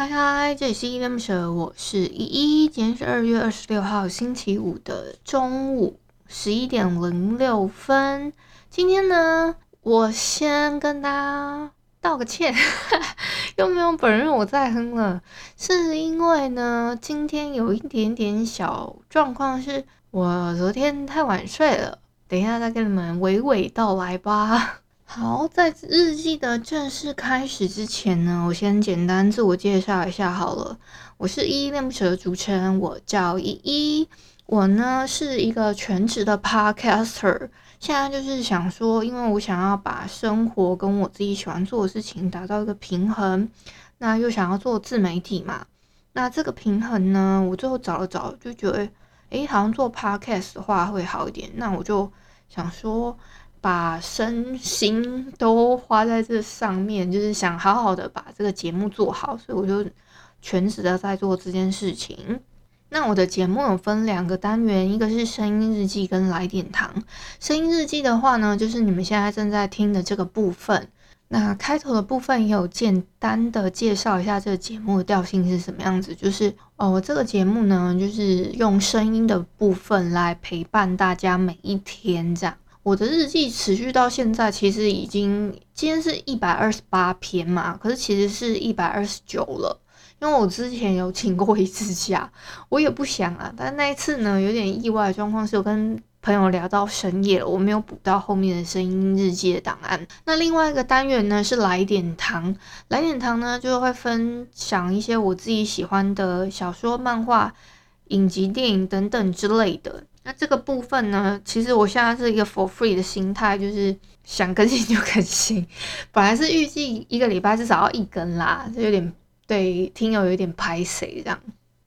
嗨嗨，这里是依依恋不舍，我是依依。今天是二月二十六号星期五的中午十一点零六分。今天呢，我先跟大家道个歉，又没有本人我在哼了，是因为呢，今天有一点点小状况，是我昨天太晚睡了。等一下再跟你们娓娓道来吧。好，在日记的正式开始之前呢，我先简单自我介绍一下好了。我是依依恋不舍的主持人，我叫依依。我呢是一个全职的 podcaster，现在就是想说，因为我想要把生活跟我自己喜欢做的事情达到一个平衡，那又想要做自媒体嘛，那这个平衡呢，我最后找了找，就觉得，诶，好像做 podcast 的话会好一点，那我就想说。把身心都花在这上面，就是想好好的把这个节目做好，所以我就全职的在做这件事情。那我的节目有分两个单元，一个是声音日记跟来点糖。声音日记的话呢，就是你们现在正在听的这个部分。那开头的部分也有简单的介绍一下这个节目的调性是什么样子，就是哦，我这个节目呢，就是用声音的部分来陪伴大家每一天这样。我的日记持续到现在，其实已经今天是一百二十八篇嘛，可是其实是一百二十九了，因为我之前有请过一次假，我也不想啊，但那一次呢，有点意外的状况是我跟朋友聊到深夜了，我没有补到后面的声音日记的档案。那另外一个单元呢是来点糖，来点糖呢就会分享一些我自己喜欢的小说、漫画、影集、电影等等之类的。这个部分呢，其实我现在是一个 for free 的心态，就是想更新就更新。本来是预计一个礼拜至少要一更啦，就有点对听友有点拍谁这样。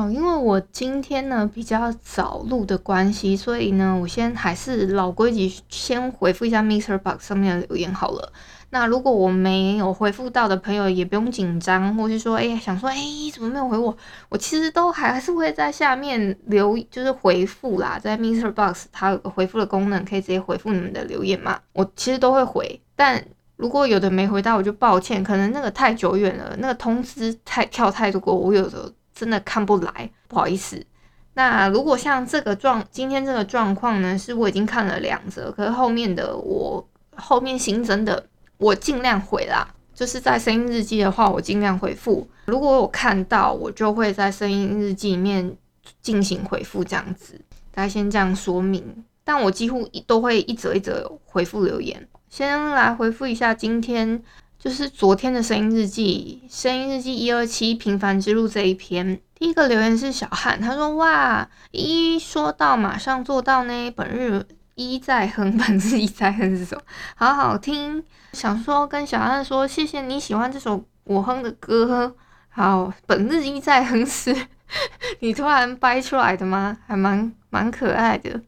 哦，因为我今天呢比较早录的关系，所以呢，我先还是老规矩，先回复一下 Mister Box 上面的留言好了。那如果我没有回复到的朋友，也不用紧张，或是说，哎、欸，想说，哎、怎么没有回我？我其实都还是会在下面留，就是回复啦，在 Mister Box 它有个回复的功能，可以直接回复你们的留言嘛。我其实都会回，但如果有的没回到，我就抱歉，可能那个太久远了，那个通知太跳太多，我有的真的看不来，不好意思。那如果像这个状，今天这个状况呢，是我已经看了两则，可是后面的我后面新增的。我尽量回啦，就是在声音日记的话，我尽量回复。如果我看到，我就会在声音日记里面进行回复，这样子。大家先这样说明，但我几乎都会一则一则回复留言。先来回复一下今天，就是昨天的声音日记，声音日记一二七平凡之路这一篇。第一个留言是小汉，他说：“哇，一说到马上做到呢，本日。”一在哼，本日一在哼这首好好听，想说跟小汉说谢谢你喜欢这首我哼的歌。好，本日一在哼是 你突然掰出来的吗？还蛮蛮可爱的。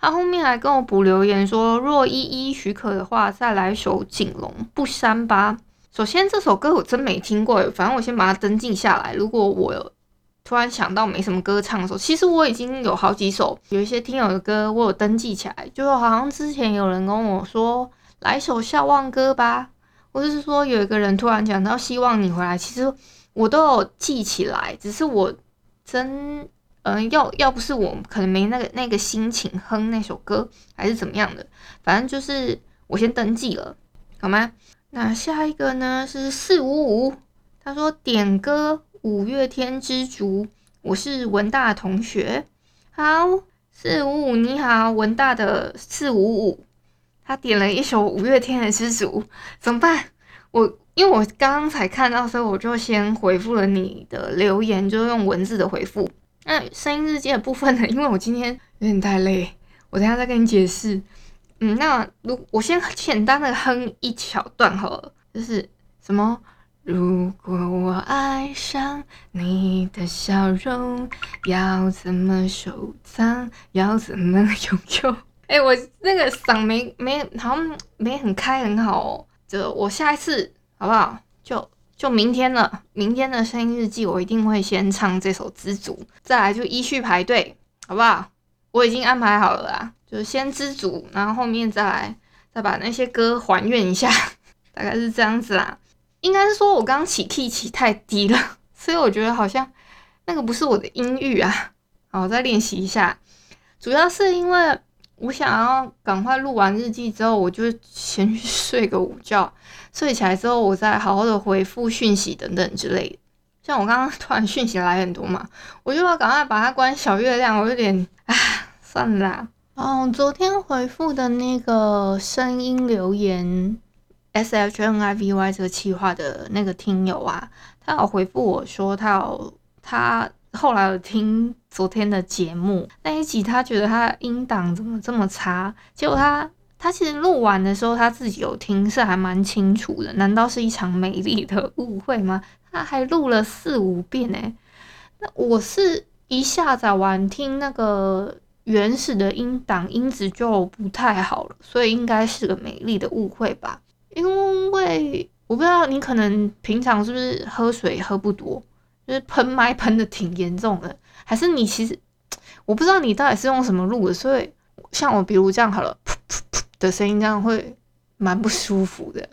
他后面还跟我补留言说，若依依许可的话，再来首景龙不删吧。首先这首歌我真没听过，反正我先把它登记下来。如果我有。突然想到没什么歌唱的时候，其实我已经有好几首，有一些听友的歌我有登记起来，就好像之前有人跟我说来首笑忘歌吧，或者是说有一个人突然讲到希望你回来，其实我都有记起来，只是我真嗯、要要不是我可能没那个那个心情哼那首歌，还是怎么样的，反正就是我先登记了，好吗？那下一个呢是四五五，他说点歌。五月天之竹，我是文大同学。好，四五五你好，文大的四五五，他点了一首五月天的之竹，怎么办？我因为我刚刚才看到，所以我就先回复了你的留言，就用文字的回复。那声音日记的部分呢？因为我今天有点太累，我等下再跟你解释。嗯，那如我先简单的哼一小段好了，就是什么？如果我爱上你的笑容，要怎么收藏？要怎么拥有？哎、我那个嗓没没好像没很开很好哦。就我下一次好不好？就就明天了，明天的声音日记我一定会先唱这首《知足》，再来就依序排队，好不好？我已经安排好了啦，就先《知足》，然后后面再来再把那些歌还原一下，大概是这样子啦。应该是说，我刚起 T 起太低了，所以我觉得好像那个不是我的音域啊。好，我再练习一下。主要是因为我想要赶快录完日记之后，我就先去睡个午觉。睡起来之后，我再好好的回复讯息等等之类的。像我刚刚 突然讯息来很多嘛，我就要赶快把它关小月亮。我有点啊，算了啦。哦，昨天回复的那个声音留言。S H N I V Y 这个企划的那个听友啊，他有回复我说，他有他后来有听昨天的节目那一集，他觉得他音档怎么这么差？结果他他其实录完的时候，他自己有听是还蛮清楚的。难道是一场美丽的误会吗？他还录了四五遍呢。那我是一下载完听那个原始的音档，音质就不太好了，所以应该是个美丽的误会吧。因为我不知道你可能平常是不是喝水喝不多，就是喷麦喷的挺严重的，还是你其实我不知道你到底是用什么录的，所以像我比如这样好了，的声音这样会蛮不舒服的，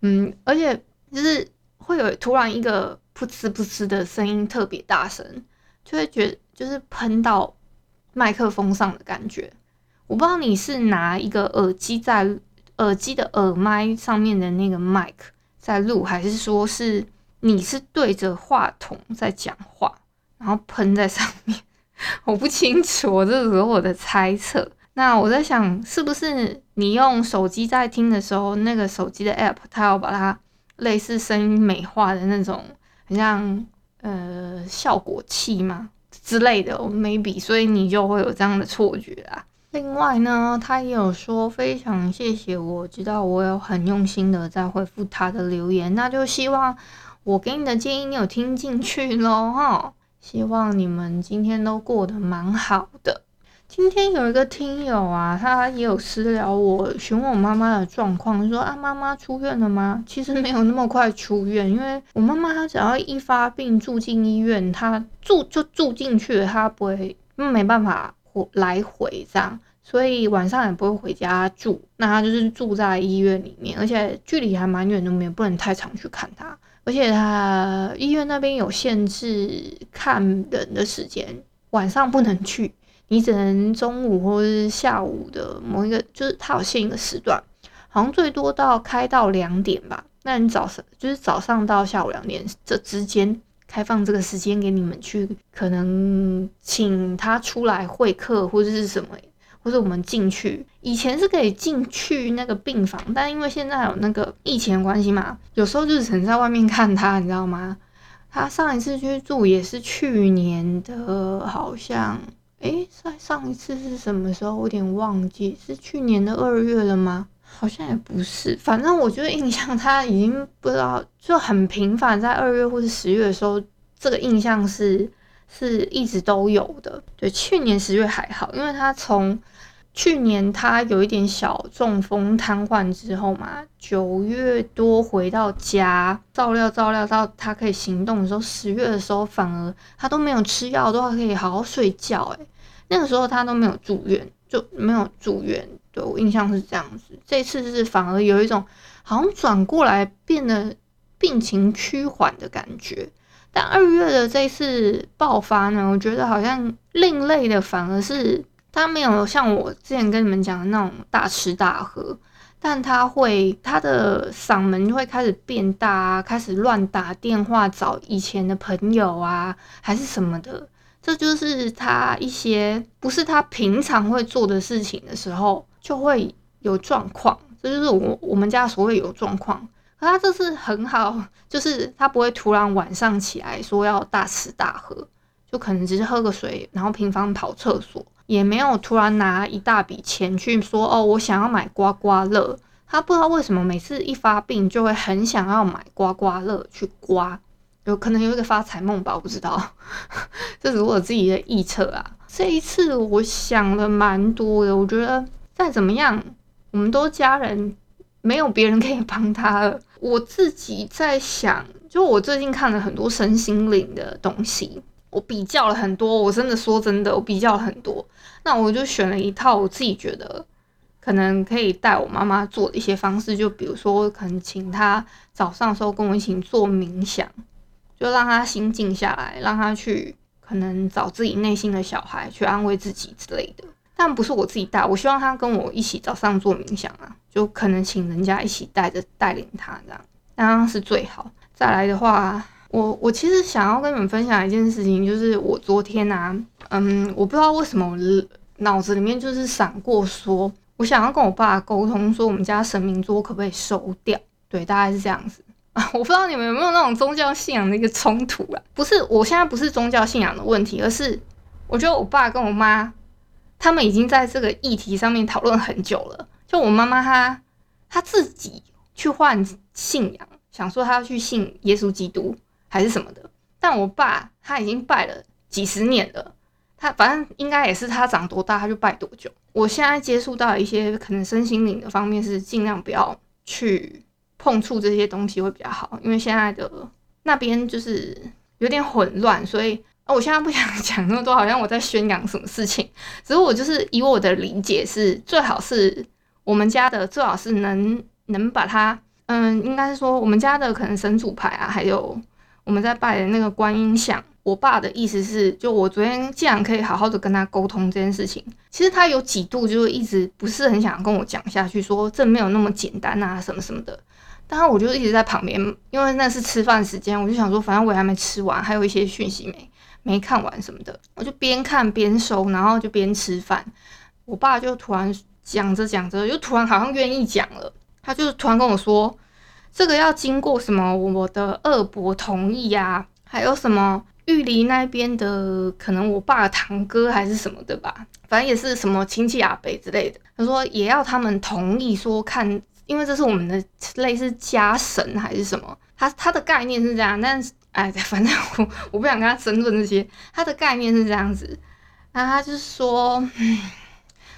嗯，而且就是会有突然一个噗呲噗呲的声音特别大声，就会觉得就是喷到麦克风上的感觉。我不知道你是拿一个耳机在。耳机的耳麦上面的那个麦克在录，还是说是你是对着话筒在讲话，然后喷在上面？我不清楚，这只是我的猜测。那我在想，是不是你用手机在听的时候，那个手机的 app 它要把它类似声音美化的那种，很像呃效果器嘛之类的，maybe，所以你就会有这样的错觉啊。另外呢，他也有说非常谢谢我，知道我有很用心的在回复他的留言，那就希望我给你的建议你有听进去喽哈。希望你们今天都过得蛮好的。今天有一个听友啊，他也有私聊我，询问我妈妈的状况，说啊，妈妈出院了吗？其实没有那么快出院，因为我妈妈她只要一发病住进医院，她住就住进去，她不会，没办法回。来回这样，所以晚上也不会回家住，那她就是住在医院里面，而且距离还蛮远的，我们也不能太常去看她。而且他医院那边有限制看人的时间，晚上不能去，你只能中午或者是下午的某一个，就是他有限一个时段，好像最多到开到两点吧。那你早上就是早上到下午两点这之间。开放这个时间给你们去，可能请他出来会客或者是什么，或者我们进去。以前是可以进去那个病房，但因为现在有那个疫情的关系嘛，有时候就只能在外面看他，你知道吗？他上一次去住也是去年的，好像，诶，上上一次是什么时候？我有点忘记，是去年的二月了吗？好像也不是，反正我觉得印象他已经不知道，就很频繁，在二月或是十月的时候，这个印象是是一直都有的。对，去年十月还好，因为他从去年他有一点小中风瘫痪之后嘛，九月多回到家照料照料到他可以行动的时候，十月的时候反而他都没有吃药，都还可以好好睡觉。诶，那个时候他都没有住院，就没有住院。对，我印象是这样子，这次是反而有一种好像转过来变得病情趋缓的感觉。但二月的这次爆发呢，我觉得好像另类的，反而是他没有像我之前跟你们讲的那种大吃大喝，但他会他的嗓门会开始变大啊，开始乱打电话找以前的朋友啊，还是什么的。这就是他一些不是他平常会做的事情的时候。就会有状况，这就是我我们家所谓有状况。可他这次很好，就是他不会突然晚上起来说要大吃大喝，就可能只是喝个水，然后频繁跑厕所，也没有突然拿一大笔钱去说哦，我想要买刮刮乐。他不知道为什么每次一发病就会很想要买刮刮乐去刮，有可能有一个发财梦吧，我不知道，这是我自己的臆测啊。这一次我想了蛮多的，我觉得再怎么样，我们都家人，没有别人可以帮他了。我自己在想，就我最近看了很多身心灵的东西，我比较了很多，我真的说真的，我比较了很多，那我就选了一套我自己觉得。可能可以带我妈妈做的一些方式，就比如说，可能请她早上的时候跟我一起做冥想，就让她心静下来，让她去可能找自己内心的小孩去安慰自己之类的。但不是我自己带，我希望他跟我一起早上做冥想啊，就可能请人家一起带着带领他这样，当然是最好。再来的话，我我其实想要跟你们分享一件事情，就是我昨天啊，嗯，我不知道为什么我脑子里面就是闪过说。我想要跟我爸沟通，说我们家神明桌可不可以收掉？对，大概是这样子啊。我不知道你们有没有那种宗教信仰的一个冲突啊？不是，我现在不是宗教信仰的问题，而是我觉得我爸跟我妈他们已经在这个议题上面讨论很久了。就我妈妈她她自己去换信仰，想说她要去信耶稣基督还是什么的，但我爸他已经拜了几十年了。他反正应该也是他长多大他就拜多久。我现在接触到一些可能身心灵的方面，是尽量不要去碰触这些东西会比较好，因为现在的那边就是有点混乱，所以啊我现在不想讲那么多，好像我在宣扬什么事情。只是我就是以我的理解是，最好是我们家的最好是能能把它，嗯，应该是说我们家的可能神主牌啊，还有我们在拜的那个观音像。我爸的意思是，就我昨天既然可以好好的跟他沟通这件事情，其实他有几度就是一直不是很想跟我讲下去，说这没有那么简单啊，什么什么的。当然我就一直在旁边，因为那是吃饭时间，我就想说，反正我也还没吃完，还有一些讯息没没看完什么的，我就边看边收，然后就边吃饭。我爸就突然讲着讲着，就突然好像愿意讲了，他就突然跟我说，这个要经过什么我的二伯同意呀，还有什么。玉林那边的，可能我爸堂哥还是什么的吧，反正也是什么亲戚阿伯之类的。他说也要他们同意说看，因为这是我们的类似家神还是什么，他他的概念是这样。但是哎，反正我我不想跟他争论这些。他的概念是这样子，那他就是说，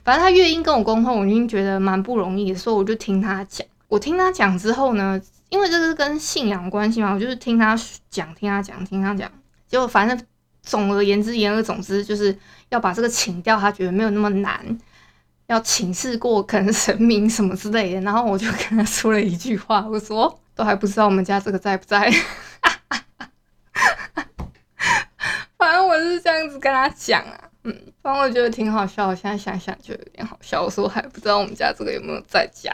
反正他越音跟我沟通，我已经觉得蛮不容易，所以我就听他讲。我听他讲之后呢，因为这是跟信仰关系嘛，我就是听他讲，听他讲，听他讲。就反正总而言之，言而总之，就是要把这个请掉，他觉得没有那么难，要请示过可能神明什么之类的。然后我就跟他说了一句话，我说都还不知道我们家这个在不在。反正我是这样子跟他讲啊，嗯，反正我觉得挺好笑。我现在想想就有点好笑。我说还不知道我们家这个有没有在家。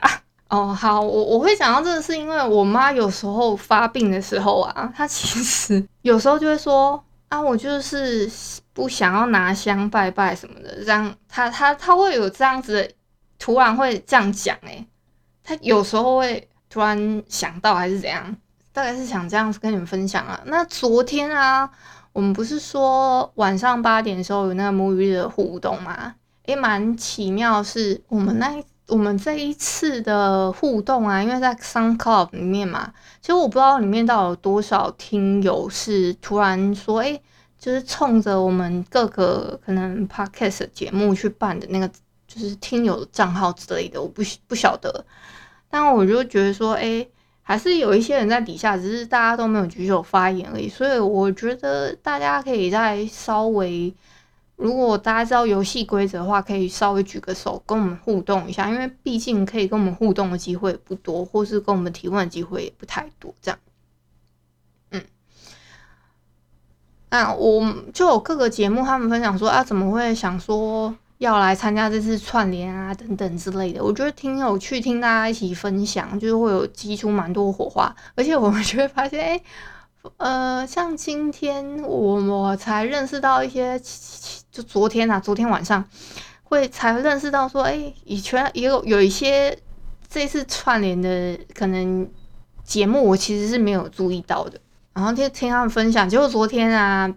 哦，好，我我会讲到这个，是因为我妈有时候发病的时候啊，她其实 有时候就会说啊，我就是不想要拿香拜拜什么的，这样他他他会有这样子，突然会这样讲，诶，他有时候会突然想到还是怎样，大概是想这样子跟你们分享啊。那昨天啊，我们不是说晚上八点的时候有那个母语的互动吗？诶，蛮奇妙，是我们那。我们这一次的互动啊，因为在 s o u n c l u b 里面嘛，其实我不知道里面到底有多少听友是突然说，哎，就是冲着我们各个可能 Podcast 节目去办的那个，就是听友账号之类的，我不不晓得。但我就觉得说，哎，还是有一些人在底下，只是大家都没有举手发言而已。所以我觉得大家可以再稍微。如果大家知道游戏规则的话，可以稍微举个手跟我们互动一下，因为毕竟可以跟我们互动的机会不多，或是跟我们提问的机会也不太多，这样。嗯，那我就有各个节目他们分享说啊，怎么会想说要来参加这次串联啊，等等之类的，我觉得挺有趣，听大家一起分享，就是会有激出蛮多火花，而且我们就会发现，哎，呃，像今天我我才认识到一些。就昨天啊，昨天晚上会才认识到说，哎，以前也有有一些这次串联的可能节目，我其实是没有注意到的。然后就听他们分享，结果昨天啊，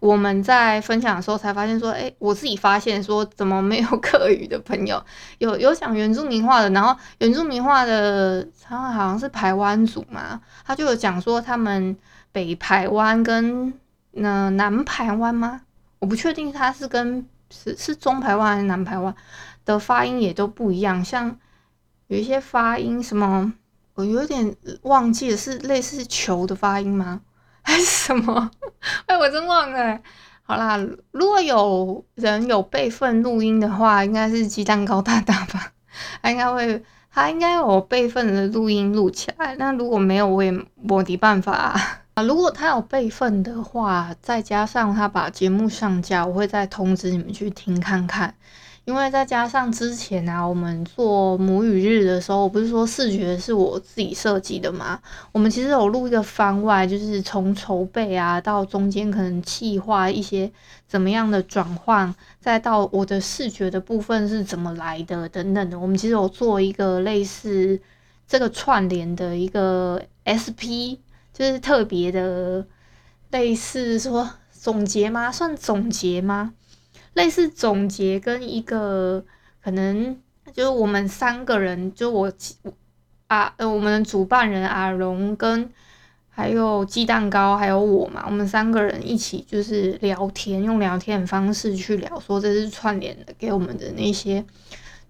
我们在分享的时候才发现说，哎，我自己发现说，怎么没有客语的朋友？有有讲原住民话的，然后原住民话的，他们好像是排湾族嘛，他就有讲说他们北排湾跟那南排湾吗？我不确定他是跟是是中排湾还是南排湾的发音也都不一样，像有一些发音什么，我有点忘记了，是类似球的发音吗？还是什么？哎，我真忘了。好啦，如果有人有备份录音的话，应该是鸡蛋糕大大吧？他应该会，他应该有备份的录音录起来。那如果没有，我也没的办法啊。如果他有备份的话，再加上他把节目上架，我会再通知你们去听看看。因为再加上之前啊，我们做母语日的时候，我不是说视觉是我自己设计的吗？我们其实有录一个番外，就是从筹备啊到中间可能企划一些怎么样的转换，再到我的视觉的部分是怎么来的等等的。我们其实有做一个类似这个串联的一个 SP，就是特别的类似说总结吗？算总结吗？类似总结跟一个可能就是我们三个人，就我啊呃我们的主办人阿荣跟还有鸡蛋糕还有我嘛，我们三个人一起就是聊天，用聊天的方式去聊，说这是串联的给我们的那些，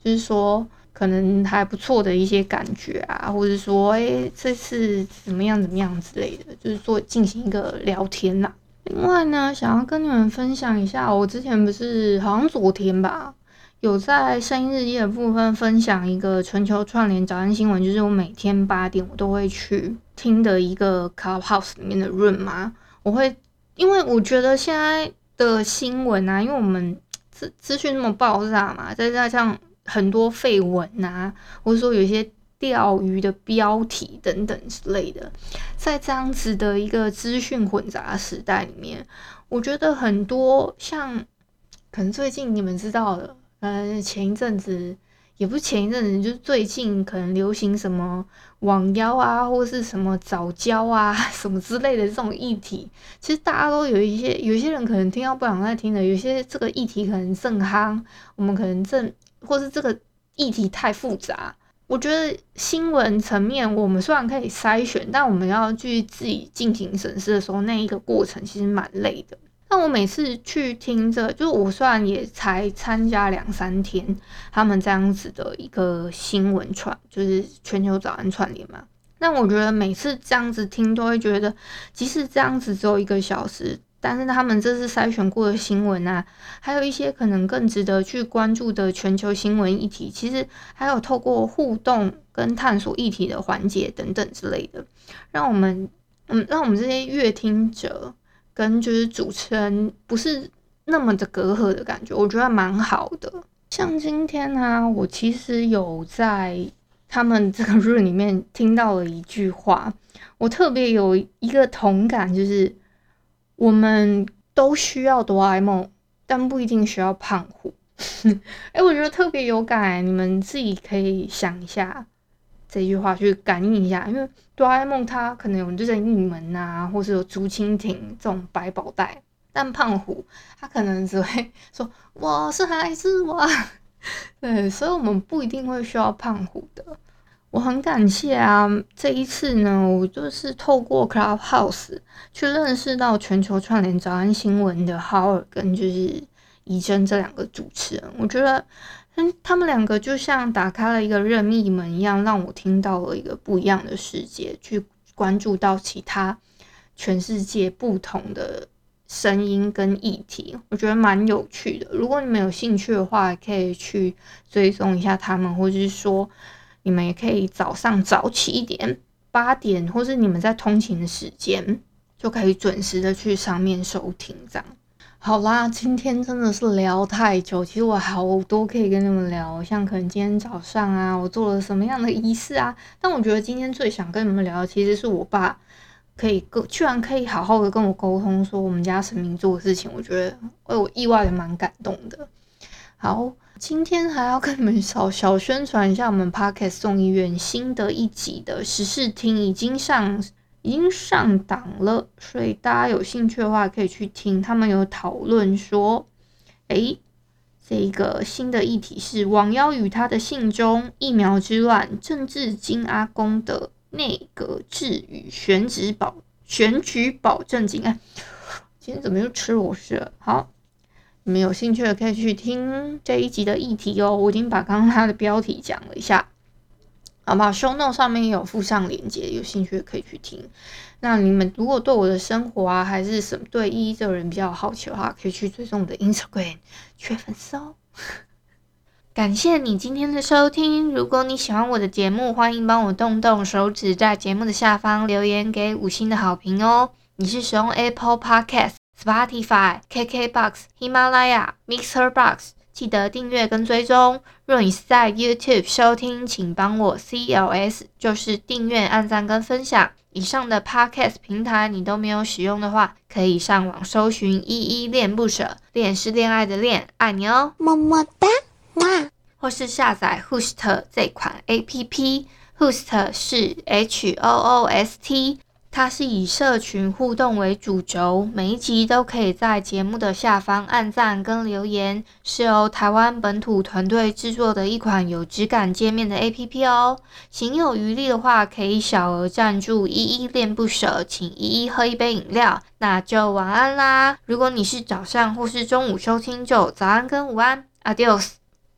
就是说可能还不错的一些感觉啊，或者说哎、这次怎么样怎么样之类的，就是做进行一个聊天呐、啊。另外呢，想要跟你们分享一下，我之前不是好像昨天吧，有在声音日记的部分分享一个全球串联早安新闻，就是我每天八点我都会去听的一个 Clubhouse 里面的 room 嘛。我会，因为我觉得现在的新闻啊，因为我们资资讯那么爆炸嘛，再加上很多绯闻啊，或者说有些。钓鱼的标题等等之类的，在这样子的一个资讯混杂的时代里面，我觉得很多像可能最近你们知道的，呃，前一阵子也不是前一阵子，就是最近可能流行什么网妖啊，或是什么早教啊，什么之类的这种议题，其实大家都有一些，有些人可能听到不想再听的，有些这个议题可能正夯，我们可能正，或是这个议题太复杂。我觉得新闻层面，我们虽然可以筛选，但我们要去自己进行审视的时候，那一个过程其实蛮累的。但我每次去听着，就我虽然也才参加两三天，他们这样子的一个新闻串，就是全球早安串联嘛。但我觉得每次这样子听，都会觉得，即使这样子只有一个小时。但是他们这次筛选过的新闻啊，还有一些可能更值得去关注的全球新闻议题，其实还有透过互动跟探索议题的环节等等之类的，让我们嗯，让我们这些阅听者跟就是主持人不是那么的隔阂的感觉，我觉得蛮好的。像今天呢、我其实有在他们这个 room 里面听到了一句话，我特别有一个同感，就是。我们都需要哆啦 A 梦，但不一定需要胖虎。哎、欸，我觉得特别有感，你们自己可以想一下这句话，去感应一下。因为哆啦 A 梦它可能有任意门啊，或是有竹蜻蜓这种百宝袋，但胖虎他可能只会说我是孩子王。对，所以我们不一定会需要胖虎的。我很感谢啊，这一次呢，我就是透过 Clubhouse 去认识到全球串联早安新闻的 h o w a r 跟就是怡珍这两个主持人，我觉得，嗯，他们两个就像打开了一个任意门一样，让我听到了一个不一样的世界，去关注到其他全世界不同的声音跟议题，我觉得蛮有趣的。如果你们有兴趣的话，可以去追踪一下他们，或者是说。你们也可以早上早起一点，八点，或是你们在通勤的时间，就可以准时的去上面收听。这样好啦，今天真的是聊太久，其实我好多可以跟你们聊，像可能今天早上啊，我做了什么样的仪式啊。但我觉得今天最想跟你们聊的，其实是我爸可以跟，居然可以好好的跟我沟通，说我们家神明做的事情，我觉得为我意外的蛮感动的。好。今天还要跟你们小小宣传一下，我们 Podcast 众议院新的一集的时事听已经上，已经上档了，所以大家有兴趣的话可以去听。他们有讨论说，诶，这个新的议题是罔腰与他的信中，疫苗之乱，政治金阿公的内阁制与选举保选举保证金。哎，今天怎么又吃螺丝了？好，你们有兴趣的可以去听这一集的议题哦。我已经把刚刚他的标题讲了一下。好吧，show note 上面也有附上链接，有兴趣的可以去听。那你们如果对我的生活啊，还是什么对依依这个人比较好奇的话，可以去追踪我的 Instagram，缺粉丝哦。感谢你今天的收听，如果你喜欢我的节目，欢迎帮我动动手指，在节目的下方留言给五星的好评哦。你是使用 Apple Podcast、Spotify、KKBox、喜马拉雅、Mixer Box。记得订阅跟追踪。若你是在 YouTube 收听，请帮我 CLS，就是订阅、按赞跟分享。以上的 Podcast 平台你都没有使用的话，可以上网搜寻“依依恋不舍”，恋是恋爱的恋，爱你哦，么么哒，哇！或是下载 Host 这款 APP，Host 是 H O O S T。它是以社群互动为主轴，每一集都可以在节目的下方按赞跟留言，是由台湾本土团队制作的一款有质感界面的 APP 哦。行有余力的话，可以小额赞助，依依恋不舍，请依依喝一杯饮料，那就晚安啦。如果你是早上或是中午收听，就早安跟午安，Adios。